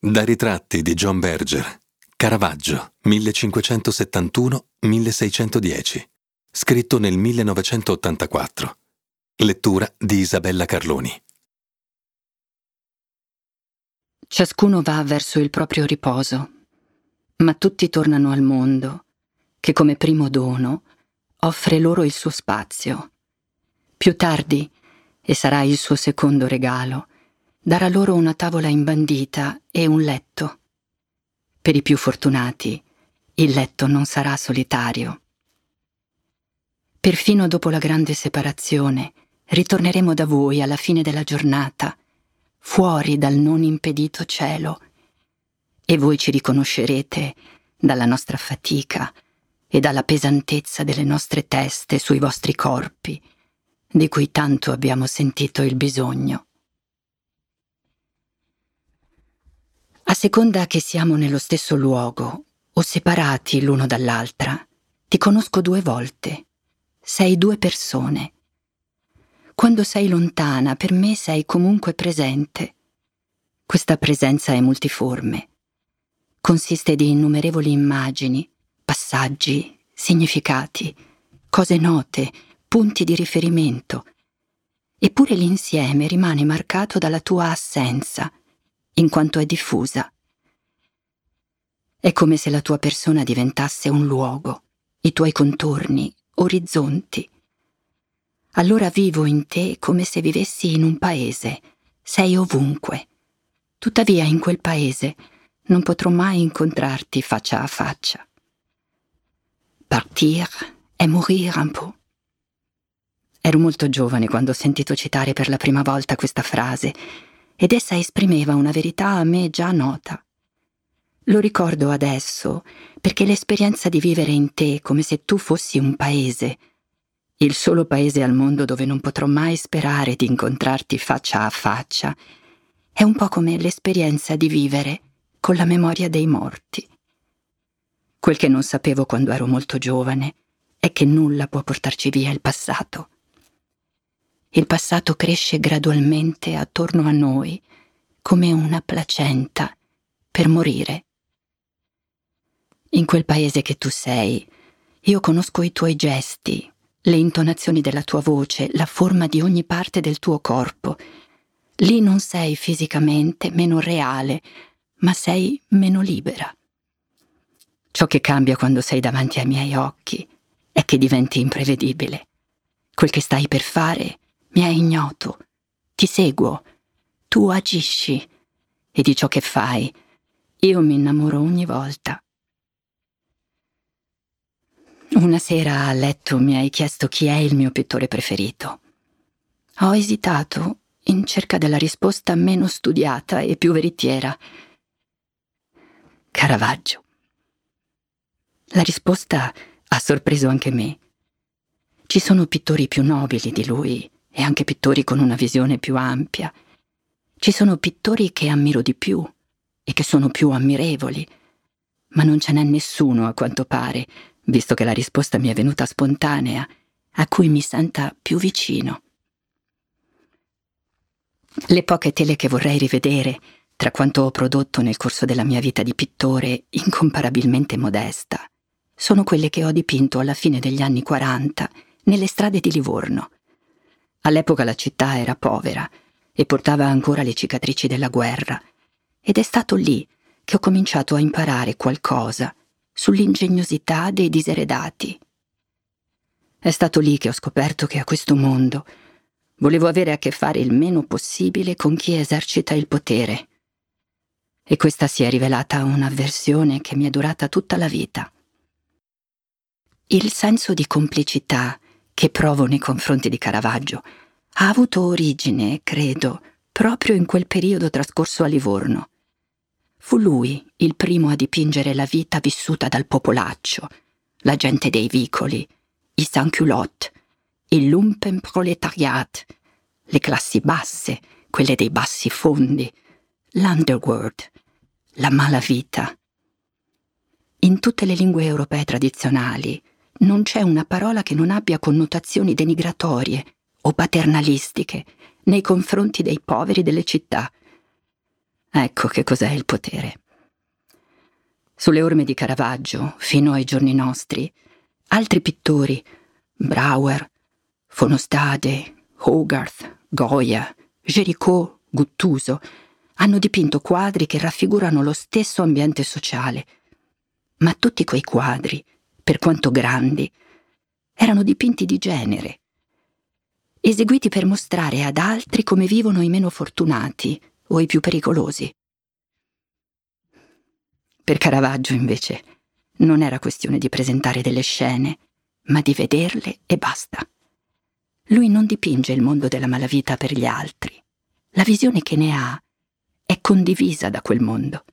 Da ritratti di John Berger. Caravaggio, 1571-1610. Scritto nel 1984. Lettura di Isabella Carloni. Ciascuno va verso il proprio riposo, ma tutti tornano al mondo, che come primo dono offre loro il suo spazio. Più tardi, e sarà il suo secondo regalo, darà loro una tavola imbandita e un letto. Per i più fortunati, il letto non sarà solitario. Perfino dopo la grande separazione, ritorneremo da voi alla fine della giornata, fuori dal non impedito cielo, e voi ci riconoscerete dalla nostra fatica e dalla pesantezza delle nostre teste sui vostri corpi, di cui tanto abbiamo sentito il bisogno. A seconda che siamo nello stesso luogo o separati l'uno dall'altra, ti conosco due volte. Sei due persone. Quando sei lontana, per me sei comunque presente. Questa presenza è multiforme. Consiste di innumerevoli immagini, passaggi, significati, cose note, punti di riferimento. Eppure l'insieme rimane marcato dalla tua assenza in quanto è diffusa. È come se la tua persona diventasse un luogo, i tuoi contorni, orizzonti. Allora vivo in te come se vivessi in un paese, sei ovunque. Tuttavia in quel paese non potrò mai incontrarti faccia a faccia. Partir è mourir un po'. Ero molto giovane quando ho sentito citare per la prima volta questa frase ed essa esprimeva una verità a me già nota. Lo ricordo adesso perché l'esperienza di vivere in te come se tu fossi un paese, il solo paese al mondo dove non potrò mai sperare di incontrarti faccia a faccia, è un po' come l'esperienza di vivere con la memoria dei morti. Quel che non sapevo quando ero molto giovane è che nulla può portarci via il passato il passato cresce gradualmente attorno a noi come una placenta per morire. In quel paese che tu sei, io conosco i tuoi gesti, le intonazioni della tua voce, la forma di ogni parte del tuo corpo. Lì non sei fisicamente meno reale, ma sei meno libera. Ciò che cambia quando sei davanti ai miei occhi è che diventi imprevedibile. Quel che stai per fare mi è ignoto. Ti seguo. Tu agisci. E di ciò che fai, io mi innamoro ogni volta. Una sera a letto mi hai chiesto chi è il mio pittore preferito. Ho esitato in cerca della risposta meno studiata e più veritiera. Caravaggio. La risposta ha sorpreso anche me. Ci sono pittori più nobili di lui, e anche pittori con una visione più ampia. Ci sono pittori che ammiro di più e che sono più ammirevoli, ma non ce n'è nessuno a quanto pare, visto che la risposta mi è venuta spontanea, a cui mi senta più vicino. Le poche tele che vorrei rivedere, tra quanto ho prodotto nel corso della mia vita di pittore incomparabilmente modesta, sono quelle che ho dipinto alla fine degli anni 40 nelle strade di Livorno, All'epoca la città era povera e portava ancora le cicatrici della guerra, ed è stato lì che ho cominciato a imparare qualcosa sull'ingegnosità dei diseredati. È stato lì che ho scoperto che a questo mondo volevo avere a che fare il meno possibile con chi esercita il potere. E questa si è rivelata un'avversione che mi è durata tutta la vita. Il senso di complicità che provo nei confronti di Caravaggio ha avuto origine, credo, proprio in quel periodo trascorso a Livorno. Fu lui il primo a dipingere la vita vissuta dal popolaccio, la gente dei vicoli, i sans-culottes, il lumpenproletariat, le classi basse, quelle dei bassi fondi, l'underworld, la malavita. In tutte le lingue europee tradizionali, non c'è una parola che non abbia connotazioni denigratorie o paternalistiche nei confronti dei poveri delle città. Ecco che cos'è il potere. Sulle orme di Caravaggio, fino ai giorni nostri, altri pittori, Brauer, Fonostade, Hogarth, Goya, Géricault, Guttuso, hanno dipinto quadri che raffigurano lo stesso ambiente sociale. Ma tutti quei quadri, per quanto grandi, erano dipinti di genere, eseguiti per mostrare ad altri come vivono i meno fortunati o i più pericolosi. Per Caravaggio, invece, non era questione di presentare delle scene, ma di vederle e basta. Lui non dipinge il mondo della malavita per gli altri. La visione che ne ha è condivisa da quel mondo.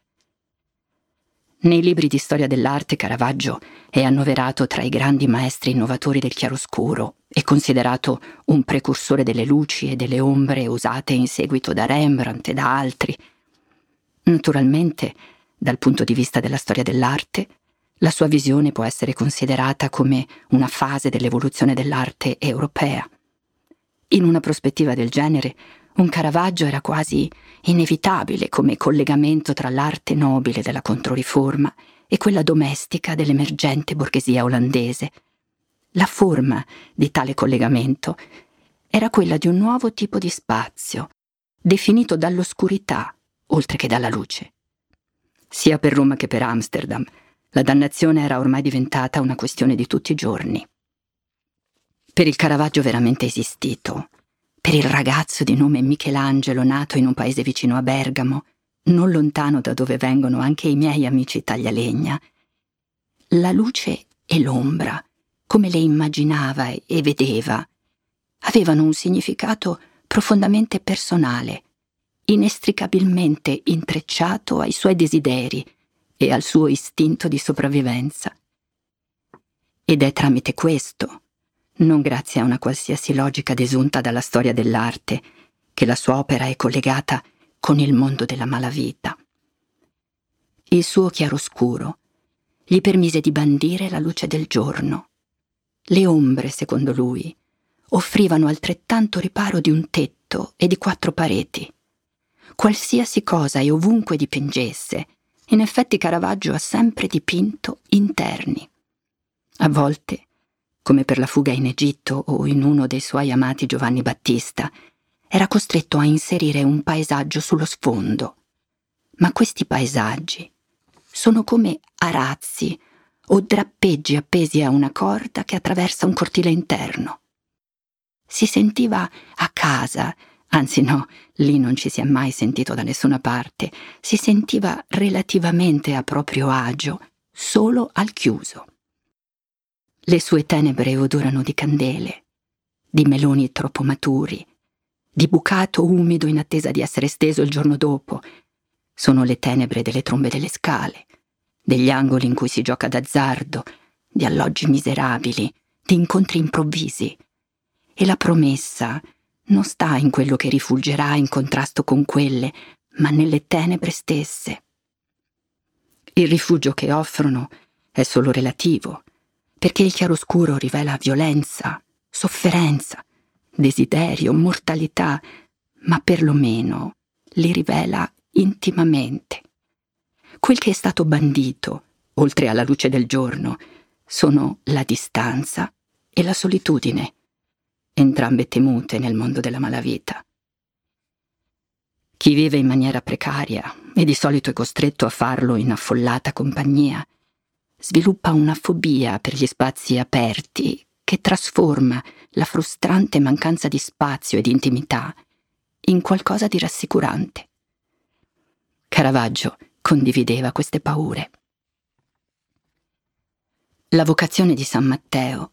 Nei libri di storia dell'arte Caravaggio è annoverato tra i grandi maestri innovatori del chiaroscuro e considerato un precursore delle luci e delle ombre usate in seguito da Rembrandt e da altri. Naturalmente, dal punto di vista della storia dell'arte, la sua visione può essere considerata come una fase dell'evoluzione dell'arte europea. In una prospettiva del genere, un Caravaggio era quasi inevitabile come collegamento tra l'arte nobile della Controriforma e quella domestica dell'emergente borghesia olandese. La forma di tale collegamento era quella di un nuovo tipo di spazio, definito dall'oscurità oltre che dalla luce. Sia per Roma che per Amsterdam, la dannazione era ormai diventata una questione di tutti i giorni. Per il Caravaggio veramente esistito, per il ragazzo di nome Michelangelo nato in un paese vicino a Bergamo, non lontano da dove vengono anche i miei amici taglialegna, la luce e l'ombra, come le immaginava e vedeva, avevano un significato profondamente personale, inestricabilmente intrecciato ai suoi desideri e al suo istinto di sopravvivenza. Ed è tramite questo non grazie a una qualsiasi logica desunta dalla storia dell'arte, che la sua opera è collegata con il mondo della malavita. Il suo chiaroscuro gli permise di bandire la luce del giorno. Le ombre, secondo lui, offrivano altrettanto riparo di un tetto e di quattro pareti. Qualsiasi cosa e ovunque dipingesse, in effetti Caravaggio ha sempre dipinto interni. A volte come per la fuga in Egitto o in uno dei suoi amati Giovanni Battista, era costretto a inserire un paesaggio sullo sfondo. Ma questi paesaggi sono come arazzi o drappeggi appesi a una corda che attraversa un cortile interno. Si sentiva a casa, anzi no, lì non ci si è mai sentito da nessuna parte, si sentiva relativamente a proprio agio solo al chiuso. Le sue tenebre odorano di candele, di meloni troppo maturi, di bucato umido in attesa di essere steso il giorno dopo. Sono le tenebre delle trombe delle scale, degli angoli in cui si gioca d'azzardo, di alloggi miserabili, di incontri improvvisi. E la promessa non sta in quello che rifulgerà in contrasto con quelle, ma nelle tenebre stesse. Il rifugio che offrono è solo relativo perché il chiaroscuro rivela violenza, sofferenza, desiderio, mortalità, ma perlomeno li rivela intimamente. Quel che è stato bandito, oltre alla luce del giorno, sono la distanza e la solitudine, entrambe temute nel mondo della malavita. Chi vive in maniera precaria e di solito è costretto a farlo in affollata compagnia, sviluppa una fobia per gli spazi aperti che trasforma la frustrante mancanza di spazio e di intimità in qualcosa di rassicurante. Caravaggio condivideva queste paure. La vocazione di San Matteo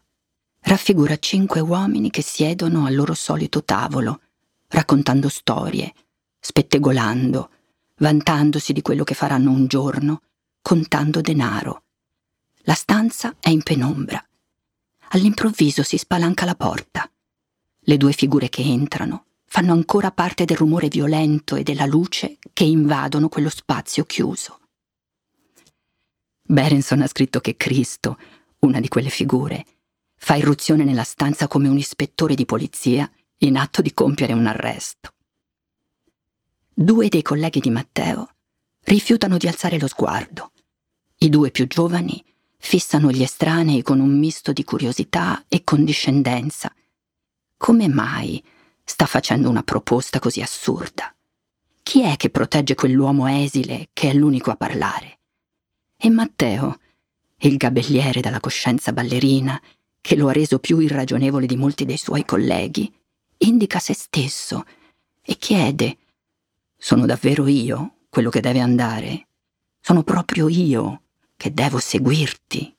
raffigura cinque uomini che siedono al loro solito tavolo, raccontando storie, spettegolando, vantandosi di quello che faranno un giorno, contando denaro la stanza è in penombra. All'improvviso si spalanca la porta. Le due figure che entrano fanno ancora parte del rumore violento e della luce che invadono quello spazio chiuso. Berenson ha scritto che Cristo, una di quelle figure, fa irruzione nella stanza come un ispettore di polizia in atto di compiere un arresto. due dei colleghi di Matteo rifiutano di alzare lo sguardo. I due più giovani fissano gli estranei con un misto di curiosità e condiscendenza. Come mai sta facendo una proposta così assurda? Chi è che protegge quell'uomo esile che è l'unico a parlare? E Matteo, il gabelliere dalla coscienza ballerina, che lo ha reso più irragionevole di molti dei suoi colleghi, indica se stesso e chiede: Sono davvero io quello che deve andare? Sono proprio io che devo seguirti?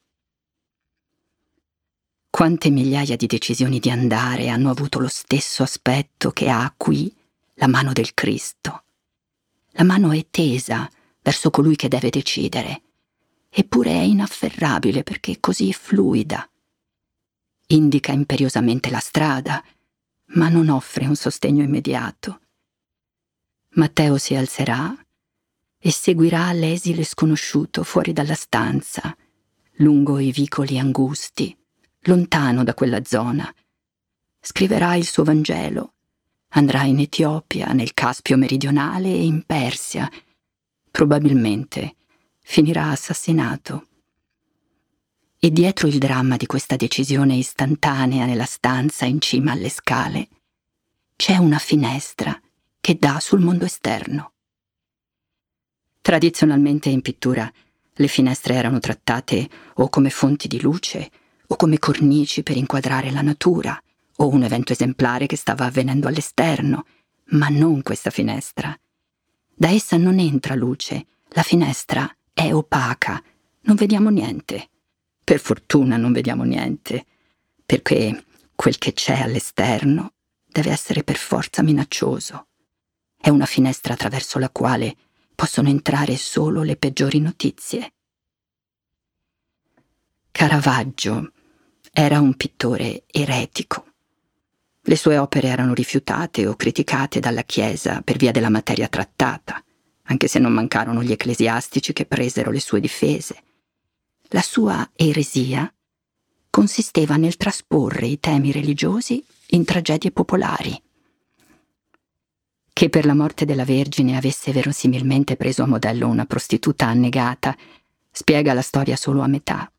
Quante migliaia di decisioni di andare hanno avuto lo stesso aspetto che ha qui la mano del Cristo. La mano è tesa verso colui che deve decidere, eppure è inafferrabile perché è così fluida. Indica imperiosamente la strada, ma non offre un sostegno immediato. Matteo si alzerà e seguirà l'esile sconosciuto fuori dalla stanza, lungo i vicoli angusti, lontano da quella zona. Scriverà il suo Vangelo, andrà in Etiopia, nel Caspio meridionale e in Persia. Probabilmente finirà assassinato. E dietro il dramma di questa decisione istantanea nella stanza in cima alle scale, c'è una finestra che dà sul mondo esterno. Tradizionalmente in pittura le finestre erano trattate o come fonti di luce o come cornici per inquadrare la natura o un evento esemplare che stava avvenendo all'esterno, ma non questa finestra. Da essa non entra luce, la finestra è opaca, non vediamo niente. Per fortuna non vediamo niente, perché quel che c'è all'esterno deve essere per forza minaccioso. È una finestra attraverso la quale possono entrare solo le peggiori notizie. Caravaggio era un pittore eretico. Le sue opere erano rifiutate o criticate dalla Chiesa per via della materia trattata, anche se non mancarono gli ecclesiastici che presero le sue difese la sua eresia consisteva nel trasporre i temi religiosi in tragedie popolari. Che per la morte della Vergine avesse verosimilmente preso a modello una prostituta annegata spiega la storia solo a metà.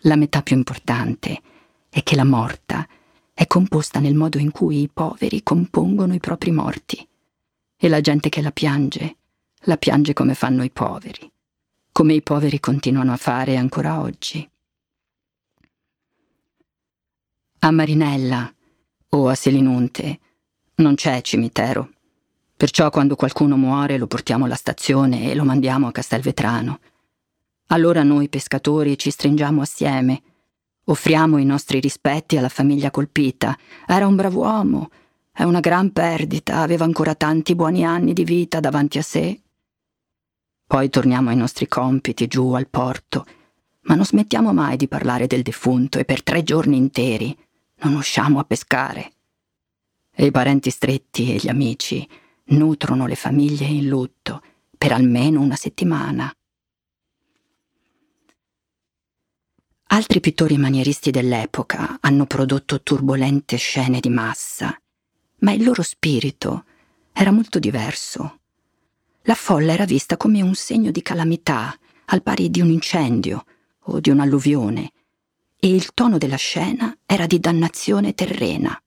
La metà più importante è che la morta è composta nel modo in cui i poveri compongono i propri morti e la gente che la piange la piange come fanno i poveri come i poveri continuano a fare ancora oggi. A Marinella o a Selinunte non c'è cimitero, perciò quando qualcuno muore lo portiamo alla stazione e lo mandiamo a Castelvetrano. Allora noi pescatori ci stringiamo assieme, offriamo i nostri rispetti alla famiglia colpita. Era un brav'uomo, è una gran perdita, aveva ancora tanti buoni anni di vita davanti a sé. Poi torniamo ai nostri compiti giù al porto, ma non smettiamo mai di parlare del defunto e per tre giorni interi non usciamo a pescare. E i parenti stretti e gli amici nutrono le famiglie in lutto per almeno una settimana. Altri pittori manieristi dell'epoca hanno prodotto turbolente scene di massa, ma il loro spirito era molto diverso la folla era vista come un segno di calamità, al pari di un incendio o di un'alluvione, e il tono della scena era di dannazione terrena.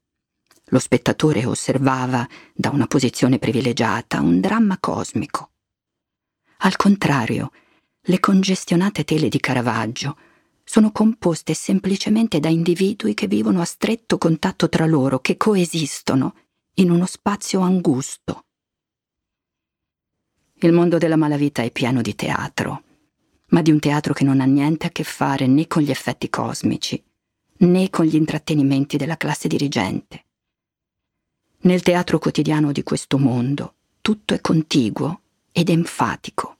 Lo spettatore osservava, da una posizione privilegiata, un dramma cosmico. Al contrario, le congestionate tele di Caravaggio sono composte semplicemente da individui che vivono a stretto contatto tra loro, che coesistono in uno spazio angusto. Il mondo della malavita è pieno di teatro, ma di un teatro che non ha niente a che fare né con gli effetti cosmici, né con gli intrattenimenti della classe dirigente. Nel teatro quotidiano di questo mondo tutto è contiguo ed enfatico.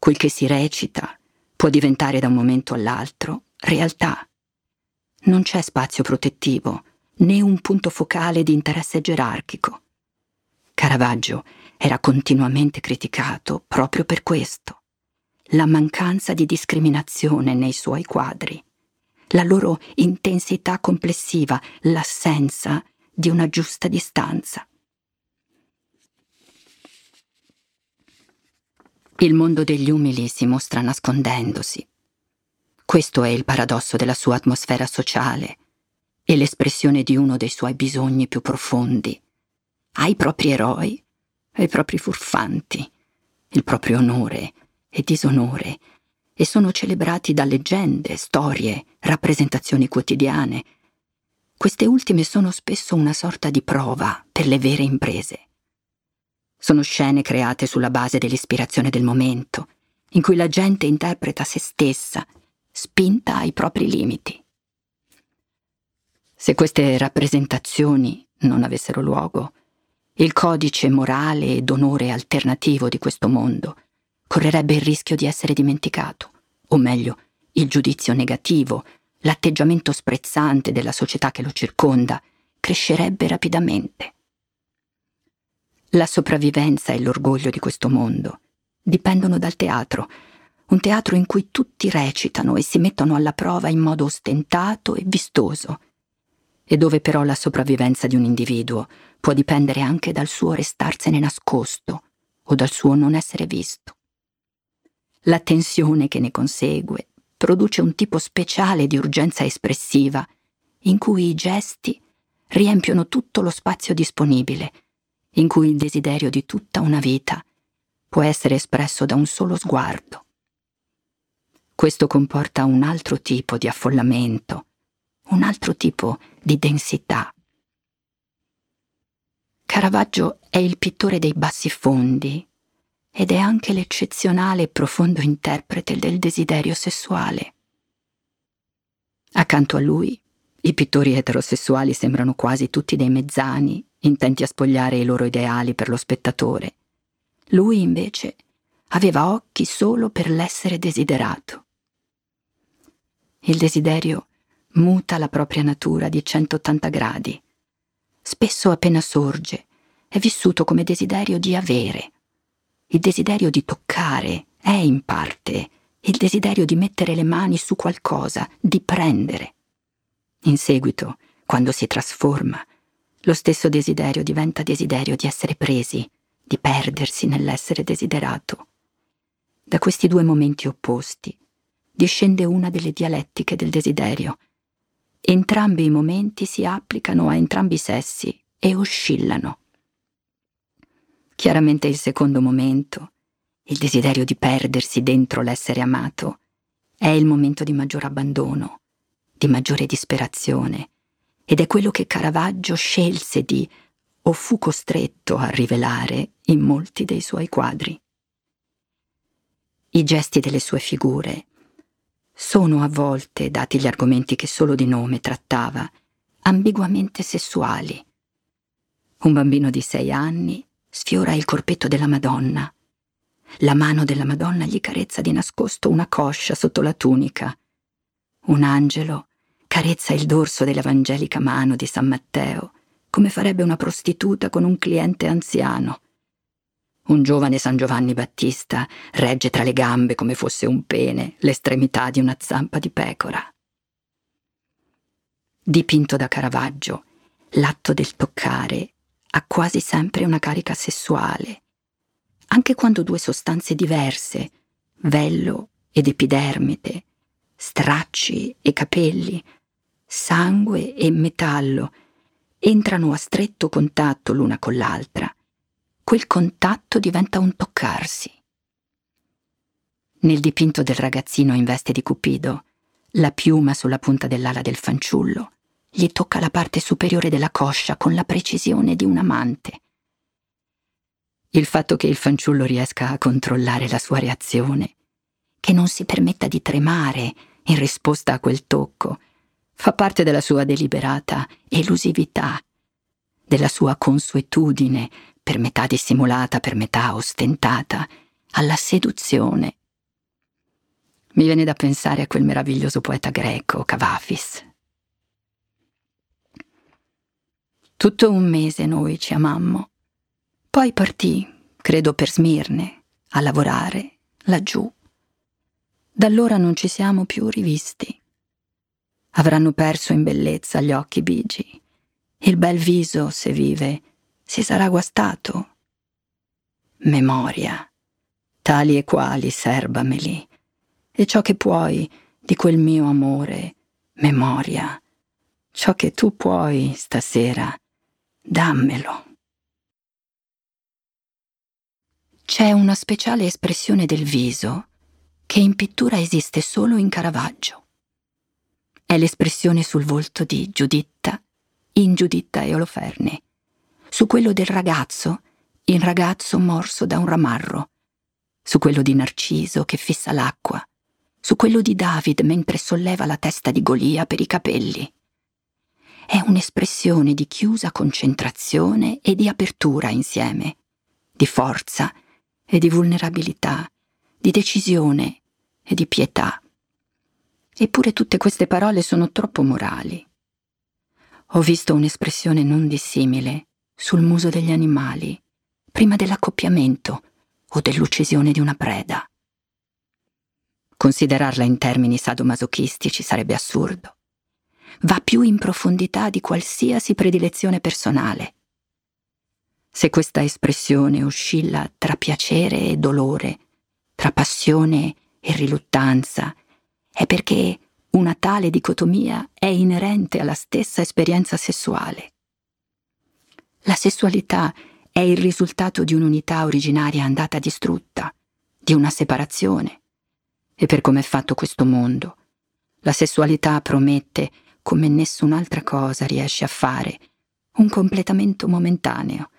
Quel che si recita può diventare da un momento all'altro realtà. Non c'è spazio protettivo né un punto focale di interesse gerarchico. Caravaggio era continuamente criticato proprio per questo, la mancanza di discriminazione nei suoi quadri, la loro intensità complessiva, l'assenza di una giusta distanza. Il mondo degli umili si mostra nascondendosi. Questo è il paradosso della sua atmosfera sociale e l'espressione di uno dei suoi bisogni più profondi. Ha i propri eroi, i propri furfanti, il proprio onore e disonore, e sono celebrati da leggende, storie, rappresentazioni quotidiane, queste ultime sono spesso una sorta di prova per le vere imprese. Sono scene create sulla base dell'ispirazione del momento, in cui la gente interpreta se stessa, spinta ai propri limiti. Se queste rappresentazioni non avessero luogo, il codice morale ed onore alternativo di questo mondo correrebbe il rischio di essere dimenticato, o meglio, il giudizio negativo, l'atteggiamento sprezzante della società che lo circonda, crescerebbe rapidamente. La sopravvivenza e l'orgoglio di questo mondo dipendono dal teatro, un teatro in cui tutti recitano e si mettono alla prova in modo ostentato e vistoso, e dove però la sopravvivenza di un individuo può dipendere anche dal suo restarsene nascosto o dal suo non essere visto. La tensione che ne consegue produce un tipo speciale di urgenza espressiva, in cui i gesti riempiono tutto lo spazio disponibile in cui il desiderio di tutta una vita può essere espresso da un solo sguardo. Questo comporta un altro tipo di affollamento, un altro tipo di densità. Caravaggio è il pittore dei bassi fondi ed è anche l'eccezionale e profondo interprete del desiderio sessuale. Accanto a lui, i pittori eterosessuali sembrano quasi tutti dei mezzani intenti a spogliare i loro ideali per lo spettatore. Lui invece aveva occhi solo per l'essere desiderato. Il desiderio muta la propria natura di 180 gradi. Spesso appena sorge è vissuto come desiderio di avere. Il desiderio di toccare è in parte il desiderio di mettere le mani su qualcosa, di prendere. In seguito, quando si trasforma, lo stesso desiderio diventa desiderio di essere presi, di perdersi nell'essere desiderato. Da questi due momenti opposti discende una delle dialettiche del desiderio. Entrambi i momenti si applicano a entrambi i sessi e oscillano. Chiaramente il secondo momento, il desiderio di perdersi dentro l'essere amato, è il momento di maggior abbandono, di maggiore disperazione, ed è quello che Caravaggio scelse di o fu costretto a rivelare in molti dei suoi quadri. I gesti delle sue figure sono a volte, dati gli argomenti che solo di nome trattava, ambiguamente sessuali. Un bambino di sei anni sfiora il corpetto della Madonna. La mano della Madonna gli carezza di nascosto una coscia sotto la tunica. Un angelo carezza il dorso dell'evangelica mano di San Matteo, come farebbe una prostituta con un cliente anziano. Un giovane San Giovanni Battista regge tra le gambe come fosse un pene l'estremità di una zampa di pecora. Dipinto da Caravaggio, l'atto del toccare ha quasi sempre una carica sessuale, anche quando due sostanze diverse, vello ed epidermite, stracci e capelli, sangue e metallo entrano a stretto contatto l'una con l'altra, quel contatto diventa un toccarsi. Nel dipinto del ragazzino in veste di Cupido, la piuma sulla punta dell'ala del fanciullo gli tocca la parte superiore della coscia con la precisione di un amante. Il fatto che il fanciullo riesca a controllare la sua reazione, che non si permetta di tremare in risposta a quel tocco, fa parte della sua deliberata elusività, della sua consuetudine, per metà dissimulata, per metà ostentata, alla seduzione. Mi viene da pensare a quel meraviglioso poeta greco, Cavafis. Tutto un mese noi ci amammo. Poi partì, credo per Smirne, a lavorare, laggiù. Da allora non ci siamo più rivisti. Avranno perso in bellezza gli occhi bigi. Il bel viso, se vive, si sarà guastato. Memoria. tali e quali serbameli, e ciò che puoi di quel mio amore, memoria, ciò che tu puoi stasera, dammelo. C'è una speciale espressione del viso che in pittura esiste solo in Caravaggio. È l'espressione sul volto di Giuditta, in Giuditta e Oloferne, su quello del ragazzo, il ragazzo morso da un ramarro, su quello di Narciso che fissa l'acqua, su quello di David mentre solleva la testa di Golia per i capelli. È un'espressione di chiusa concentrazione e di apertura insieme, di forza e di vulnerabilità, di decisione e di pietà. Eppure tutte queste parole sono troppo morali. Ho visto un'espressione non dissimile sul muso degli animali, prima dell'accoppiamento o dell'uccisione di una preda. Considerarla in termini sadomasochistici sarebbe assurdo. Va più in profondità di qualsiasi predilezione personale se questa espressione oscilla tra piacere e dolore, tra passione e riluttanza, è perché una tale dicotomia è inerente alla stessa esperienza sessuale. La sessualità è il risultato di un'unità originaria andata distrutta, di una separazione. E per come è fatto questo mondo, la sessualità promette, come nessun'altra cosa riesce a fare, un completamento momentaneo,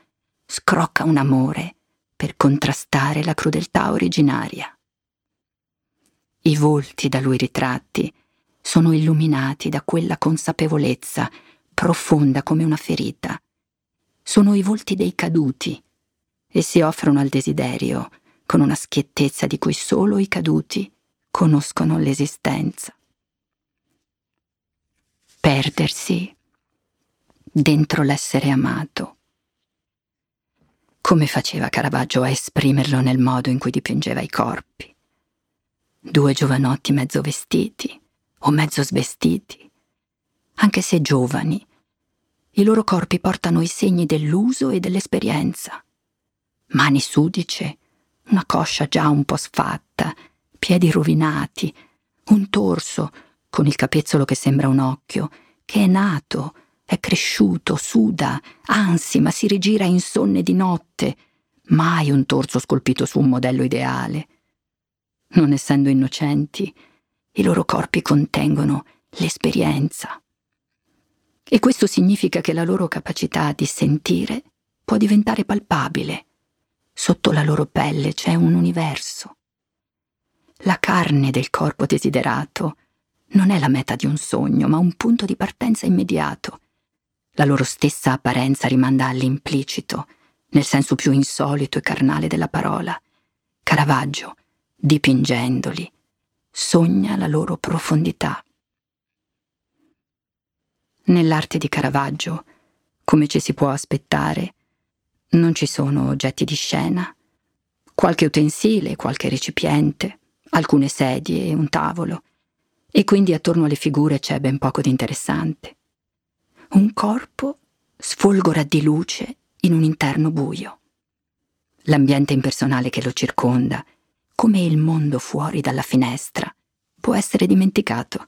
scrocca un amore per contrastare la crudeltà originaria. I volti da lui ritratti sono illuminati da quella consapevolezza profonda come una ferita. Sono i volti dei caduti e si offrono al desiderio con una schiettezza di cui solo i caduti conoscono l'esistenza. Perdersi dentro l'essere amato come faceva Caravaggio a esprimerlo nel modo in cui dipingeva i corpi? Due giovanotti mezzo vestiti o mezzo svestiti. Anche se giovani, i loro corpi portano i segni dell'uso e dell'esperienza. Mani sudice, una coscia già un po' sfatta, piedi rovinati, un torso con il capezzolo che sembra un occhio, che è nato è cresciuto, suda, ansima, si rigira insonne di notte. Mai un torso scolpito su un modello ideale. Non essendo innocenti, i loro corpi contengono l'esperienza. E questo significa che la loro capacità di sentire può diventare palpabile. Sotto la loro pelle c'è un universo. La carne del corpo desiderato non è la meta di un sogno, ma un punto di partenza immediato la loro stessa apparenza rimanda all'implicito, nel senso più insolito e carnale della parola. Caravaggio, dipingendoli, sogna la loro profondità. Nell'arte di Caravaggio, come ci si può aspettare, non ci sono oggetti di scena, qualche utensile, qualche recipiente, alcune sedie e un tavolo, e quindi attorno alle figure c'è ben poco di interessante un corpo sfolgora di luce in un interno buio. L'ambiente impersonale che lo circonda, come il mondo fuori dalla finestra, può essere dimenticato.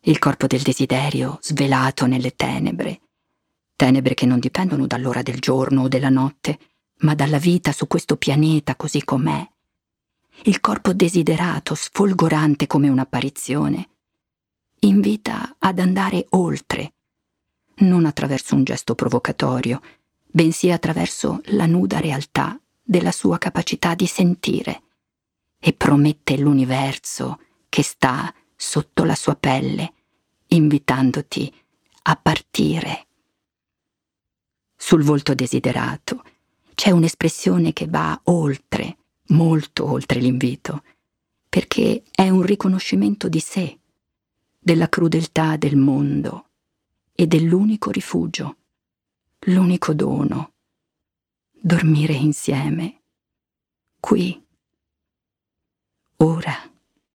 Il corpo del desiderio svelato nelle tenebre, tenebre che non dipendono dall'ora del giorno o della notte, ma dalla vita su questo pianeta così com'è. Il corpo desiderato, sfolgorante come un'apparizione, invita ad andare oltre, non attraverso un gesto provocatorio, bensì attraverso la nuda realtà della sua capacità di sentire, e promette l'universo che sta sotto la sua pelle, invitandoti a partire. Sul volto desiderato c'è un'espressione che va oltre, molto oltre l'invito, perché è un riconoscimento di sé della crudeltà del mondo e dell'unico rifugio, l'unico dono, dormire insieme, qui, ora.